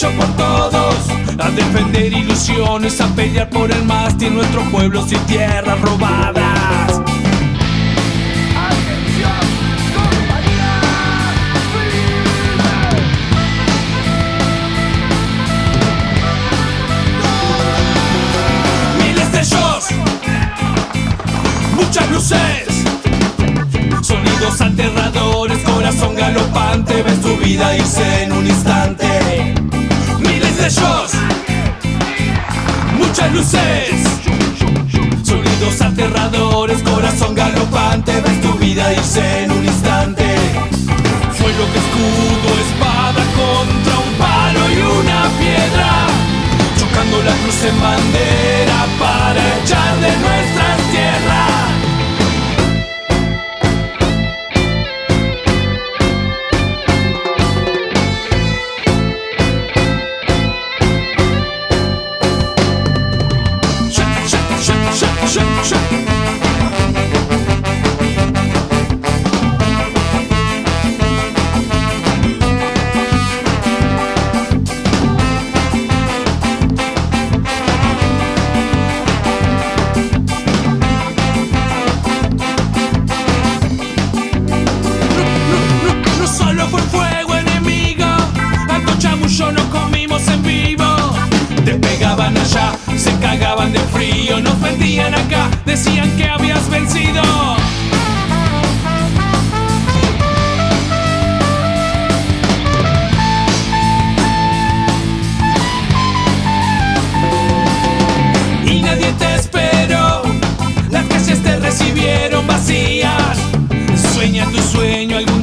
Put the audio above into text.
derecho por todos, a defender ilusiones, a pelear por el mástil, nuestros pueblos y tierras robadas. Miles de ellos, muchas luces, sonidos aterradores, corazón galopante, ves tu vida irse en un instante. Luces, sonidos aterradores, corazón galopante, ves tu vida irse en un instante. Fuego que escudo, espada contra un palo y una piedra, chocando la cruz en bandera 是是。allá. Se cagaban de frío, nos vendían acá, decían que habías vencido. Y nadie te esperó, las calles te recibieron vacías. Sueña tu sueño algún